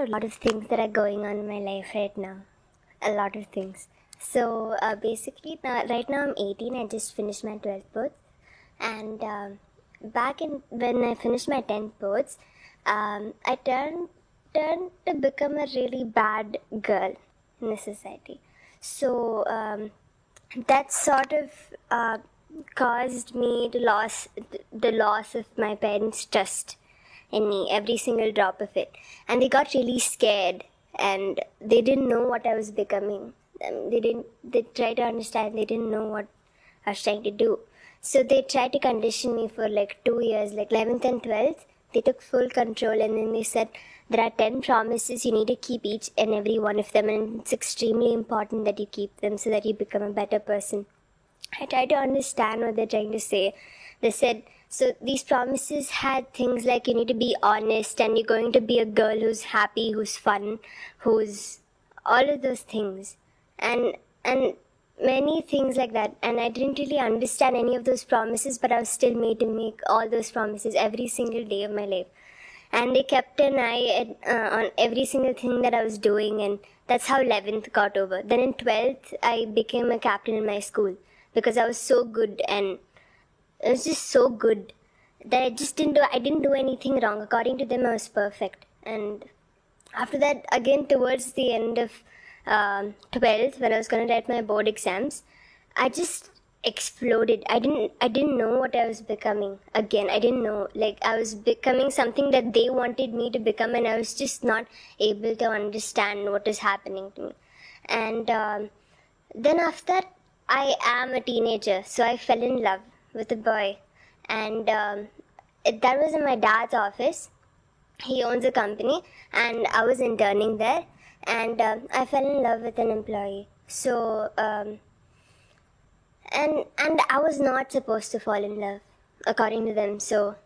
are a lot of things that are going on in my life right now. A lot of things. So uh, basically, now, right now I'm 18. I just finished my 12th boards, and um back in when I finished my 10th boards, um, I turned turned to become a really bad girl in the society. So um, that sort of uh, caused me to loss the loss of my parents' trust in me, every single drop of it, and they got really scared and they didn't know what I was becoming. Um, they didn't. They tried to understand. They didn't know what I was trying to do. So they tried to condition me for like two years, like 11th and 12th. They took full control and then they said, there are 10 promises, you need to keep each and every one of them, and it's extremely important that you keep them so that you become a better person. I tried to understand what they're trying to say. They said, so these promises had things like you need to be honest and you're going to be a girl who's happy, who's fun, who's all of those things. And and many things like that. And I didn't really understand any of those promises, but I was still made to make all those promises every single day of my life. And they kept an eye at, uh, on every single thing that I was doing, and that's how 11th got over. Then in 12th, I became a captain in my school because I was so good and it was just so good that I just didn't do I didn't do anything wrong. According to them, I was perfect. And after that, again towards the end of um, 12th, when I was going to write my board exams, I just exploded. I didn't I didn't know what I was becoming. Again, I didn't know. Like I was becoming something that they wanted me to become, and I was just not able to understand what is happening to me. And um, then after that, I am a teenager, so I fell in love with a boy, and um, it, that was in my dad's office. He owns a company, and I was interning there, and um, I fell in love with an employee. So, um, and and I was not supposed to fall in love, according to them. So,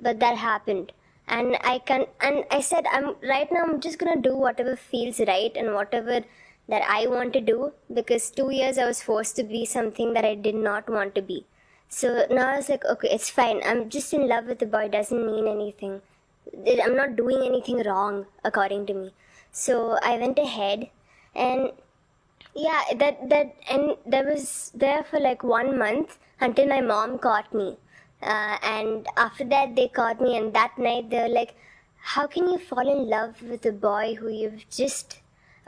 but that happened, and I can and I said I'm right now. I'm just gonna do whatever feels right and whatever that I want to do because two years I was forced to be something that I did not want to be. So now I was like, okay, it's fine. I'm just in love with the boy. Doesn't mean anything. I'm not doing anything wrong, according to me. So I went ahead, and yeah, that that and that was there for like one month until my mom caught me. Uh, and after that, they caught me, and that night they were like, "How can you fall in love with a boy who you've just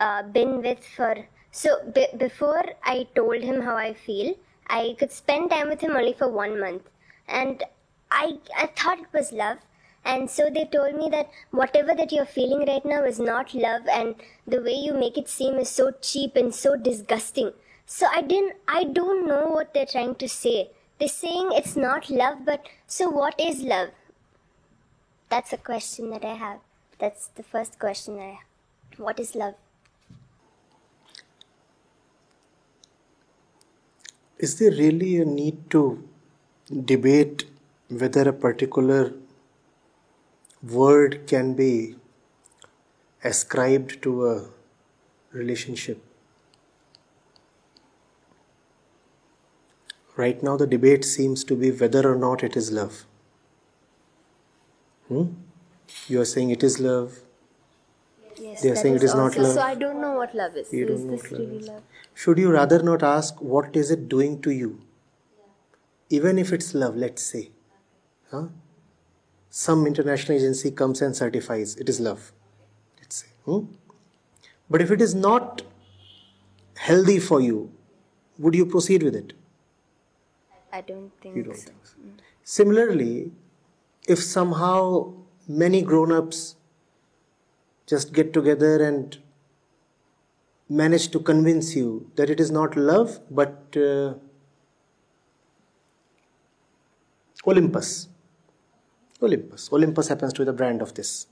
uh, been with for?" So b- before I told him how I feel, I could spend time with him only for one month, and I I thought it was love. And so they told me that whatever that you're feeling right now is not love, and the way you make it seem is so cheap and so disgusting. So I didn't, I don't know what they're trying to say. They're saying it's not love, but so what is love? That's a question that I have. That's the first question I have. What is love? Is there really a need to debate whether a particular word can be ascribed to a relationship? Right now, the debate seems to be whether or not it is love. Hmm? You are saying it is love. They are saying it is not love. So I don't know what love is. You is don't know what love really love? Should you rather not ask what is it doing to you? Even if it's love, let's say. Huh? Some international agency comes and certifies it is love. Let's say. Hmm? But if it is not healthy for you, would you proceed with it? I don't think You don't so. think so. Similarly, if somehow many grown ups just get together and manage to convince you that it is not love but uh, Olympus. Olympus. Olympus happens to be the brand of this.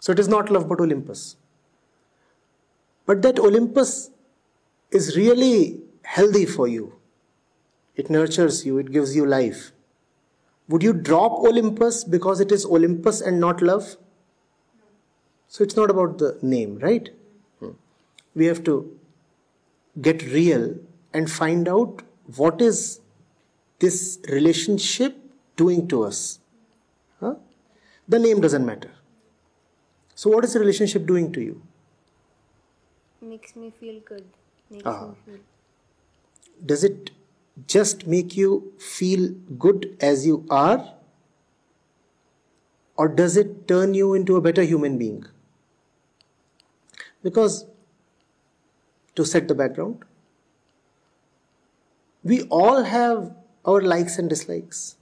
So it is not love but Olympus. But that Olympus is really healthy for you. It nurtures you, it gives you life. Would you drop Olympus because it is Olympus and not love? So it's not about the name, right? Hmm. We have to get real and find out what is this relationship doing to us. Huh? The name doesn't matter. So, what is the relationship doing to you? Makes me feel good. Makes Ah. me feel. Does it just make you feel good as you are? Or does it turn you into a better human being? Because, to set the background, we all have our likes and dislikes.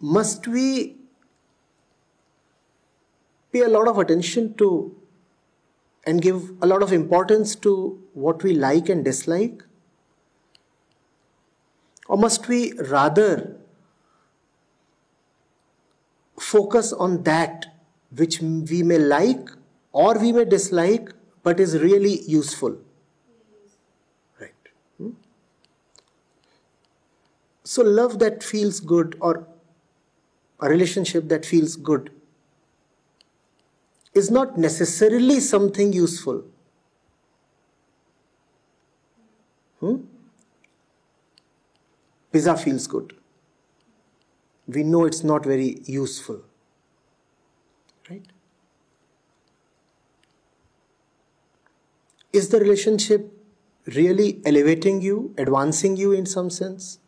Must we pay a lot of attention to and give a lot of importance to what we like and dislike? Or must we rather focus on that which we may like or we may dislike but is really useful? Right. Hmm? So, love that feels good or a relationship that feels good is not necessarily something useful. Hmm? Pizza feels good. We know it's not very useful. Right? Is the relationship really elevating you, advancing you in some sense?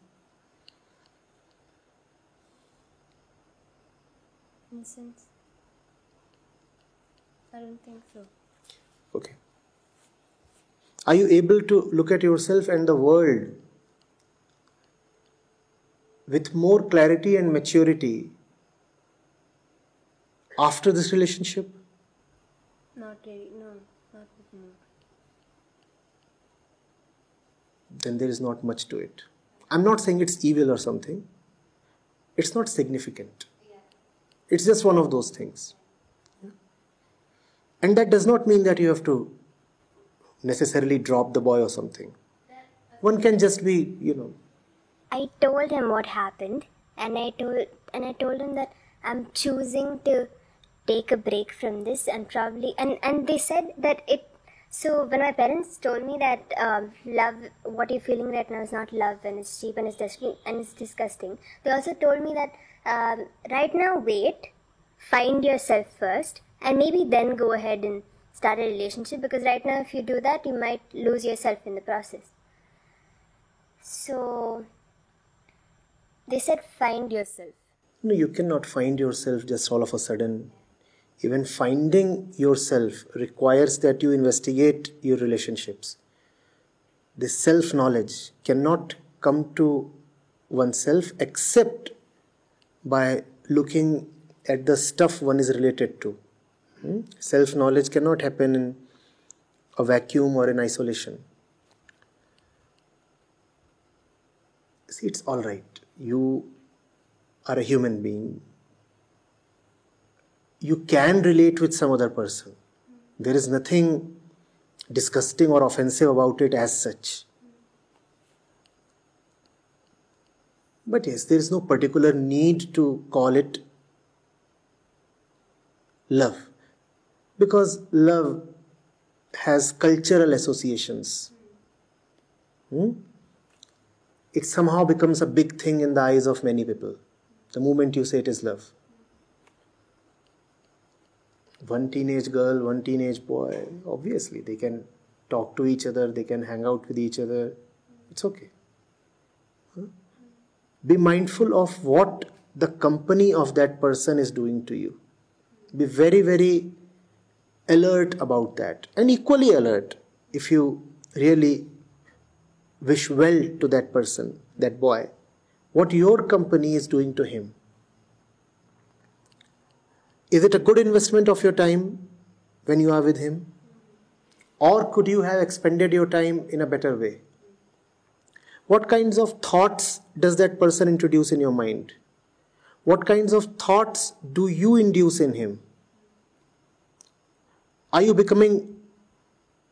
In a sense. I don't think so. Okay. Are you able to look at yourself and the world with more clarity and maturity after this relationship? Not really. No, not with more. Then there is not much to it. I'm not saying it's evil or something, it's not significant. It's just one of those things. And that does not mean that you have to necessarily drop the boy or something. One can just be, you know, I told him what happened, and I told and I told him that I'm choosing to take a break from this, and probably and and they said that it. So when my parents told me that um, love, what you're feeling right now is not love, and it's cheap and it's disgusting, and it's disgusting. They also told me that um, right now wait, find yourself first, and maybe then go ahead and start a relationship because right now if you do that, you might lose yourself in the process. So they said find yourself. No, you cannot find yourself just all of a sudden. Even finding yourself requires that you investigate your relationships. This self knowledge cannot come to oneself except by looking at the stuff one is related to. Hmm? Self knowledge cannot happen in a vacuum or in isolation. See, it's all right. You are a human being. You can relate with some other person. There is nothing disgusting or offensive about it as such. But yes, there is no particular need to call it love because love has cultural associations. Hmm? It somehow becomes a big thing in the eyes of many people the moment you say it is love. One teenage girl, one teenage boy, obviously they can talk to each other, they can hang out with each other. It's okay. Huh? Be mindful of what the company of that person is doing to you. Be very, very alert about that and equally alert if you really wish well to that person, that boy, what your company is doing to him. Is it a good investment of your time when you are with him? Or could you have expended your time in a better way? What kinds of thoughts does that person introduce in your mind? What kinds of thoughts do you induce in him? Are you becoming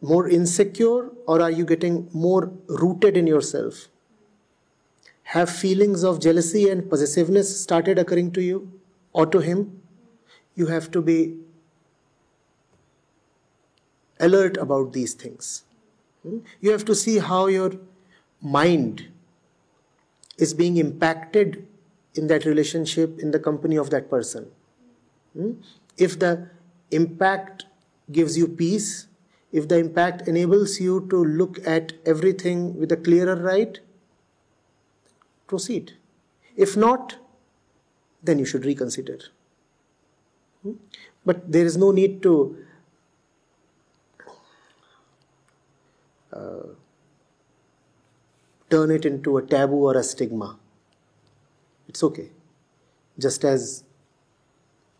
more insecure or are you getting more rooted in yourself? Have feelings of jealousy and possessiveness started occurring to you or to him? You have to be alert about these things. Hmm? You have to see how your mind is being impacted in that relationship in the company of that person. Hmm? If the impact gives you peace, if the impact enables you to look at everything with a clearer right, proceed. If not, then you should reconsider. But there is no need to uh, turn it into a taboo or a stigma. It's okay. Just as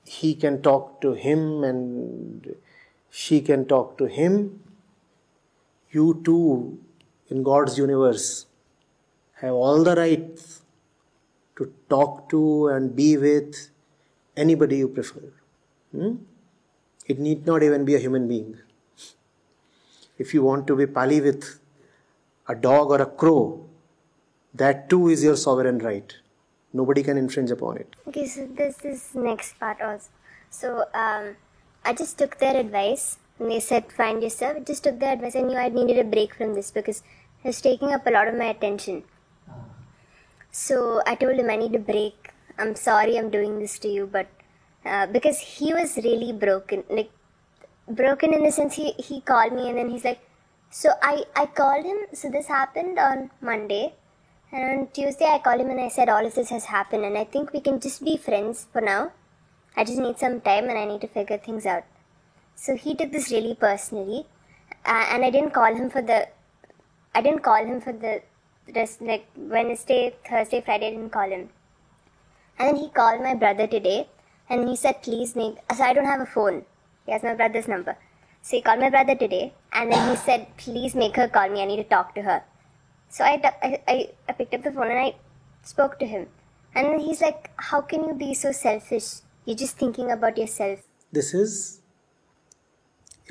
he can talk to him and she can talk to him, you too, in God's universe, have all the rights to talk to and be with anybody you prefer. Hmm? It need not even be a human being. If you want to be pali with a dog or a crow, that too is your sovereign right. Nobody can infringe upon it. Okay, so this is next part also. So um, I just took their advice and they said find yourself. I just took their advice. I knew I needed a break from this because it was taking up a lot of my attention. So I told him I need a break. I'm sorry I'm doing this to you, but uh, because he was really broken, like broken in the sense he he called me and then he's like, so I I called him. So this happened on Monday, and on Tuesday I called him and I said all of this has happened and I think we can just be friends for now. I just need some time and I need to figure things out. So he took this really personally, uh, and I didn't call him for the. I didn't call him for the rest like Wednesday, Thursday, Friday. I didn't call him, and then he called my brother today, and he said, "Please make." So I don't have a phone. He has my brother's number. So he called my brother today, and then he said, "Please make her call me. I need to talk to her." So I, I, I, I picked up the phone and I spoke to him, and he's like, "How can you be so selfish? You're just thinking about yourself." This is,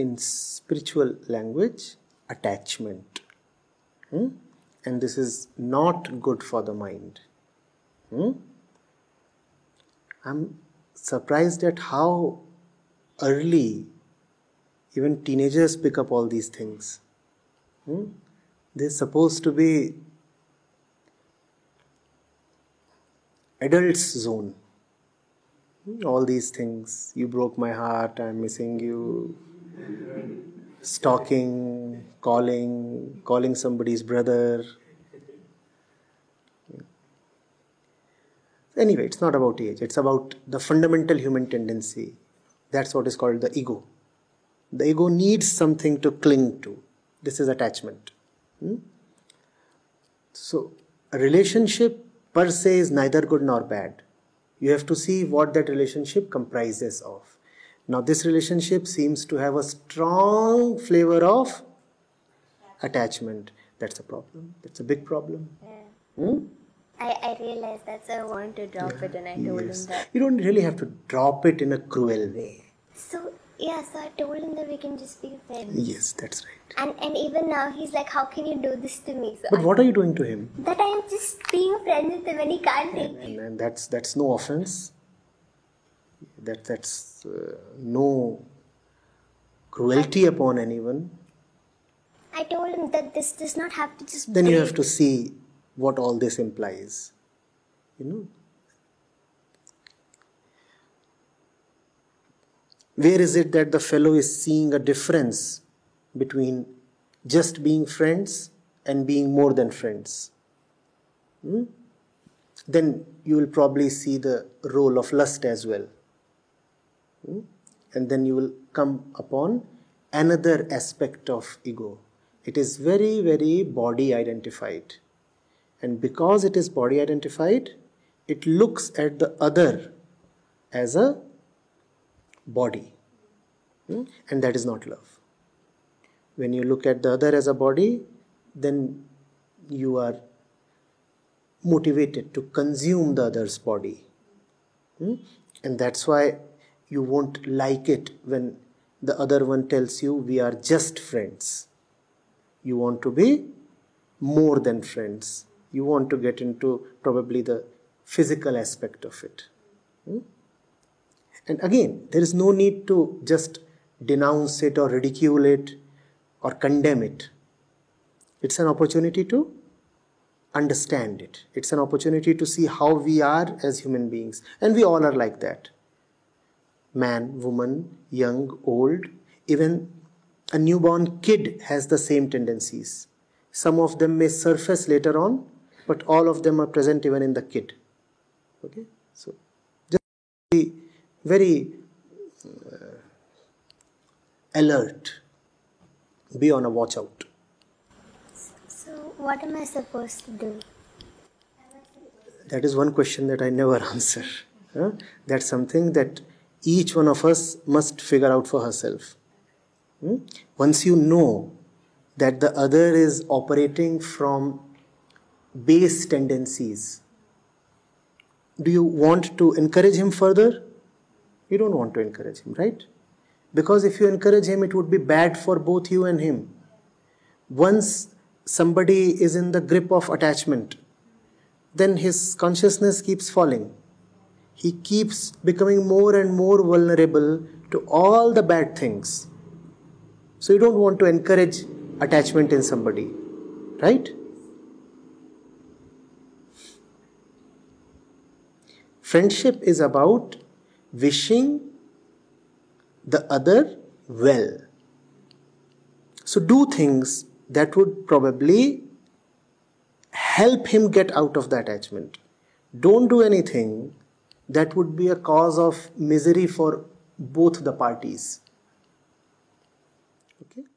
in spiritual language, attachment. Hmm? And this is not good for the mind. Hmm? I'm surprised at how early even teenagers pick up all these things. Hmm? They're supposed to be adults zone. Hmm? All these things. You broke my heart, I'm missing you. Stalking, calling, calling somebody's brother. Anyway, it's not about age, it's about the fundamental human tendency. That's what is called the ego. The ego needs something to cling to. This is attachment. Hmm? So, a relationship per se is neither good nor bad. You have to see what that relationship comprises of. Now, this relationship seems to have a strong flavor of attachment. That's a problem. That's a big problem. Hmm? I, I realized that, so I wanted to drop it and I told Yes. him that. You don't really have to drop it in a cruel way. So yeah, so I told him that we can just be friends. Yes, that's right. And and even now he's like, How can you do this to me? So But I- what are you doing to him? that I am just being friends with him and he can't it. and, and that's that's no offense that that's uh, no cruelty upon anyone I told him that this does not have to just then you have to see what all this implies you know where is it that the fellow is seeing a difference between just being friends and being more than friends Hmm? then you will probably see the role of lust as well. Hmm? And then you will come upon another aspect of ego. It is very, very body identified. And because it is body identified, it looks at the other as a body. Hmm? And that is not love. When you look at the other as a body, then you are motivated to consume the other's body. Hmm? And that's why you won't like it when the other one tells you we are just friends. You want to be more than friends. You want to get into probably the physical aspect of it. Hmm? And again, there is no need to just denounce it or ridicule it or condemn it. It's an opportunity to understand it. It's an opportunity to see how we are as human beings. And we all are like that. man, woman, young, old, even a newborn kid has the same tendencies. Some of them may surface later on, but all of them are present even in the kid. Okay, so just be very uh, alert, be on a watch out. So, what am I supposed to do? That is one question that I never answer. Huh? That's something that each one of us must figure out for herself. Hmm? Once you know that the other is operating from base tendencies, do you want to encourage him further? You don't want to encourage him, right? Because if you encourage him, it would be bad for both you and him. Once somebody is in the grip of attachment, then his consciousness keeps falling. He keeps becoming more and more vulnerable to all the bad things. So you don't want to encourage attachment in somebody, right? Friendship is about wishing the other well. So do things that would probably help him get out of the attachment. Don't do anything that would be a cause of misery for both the parties. Okay?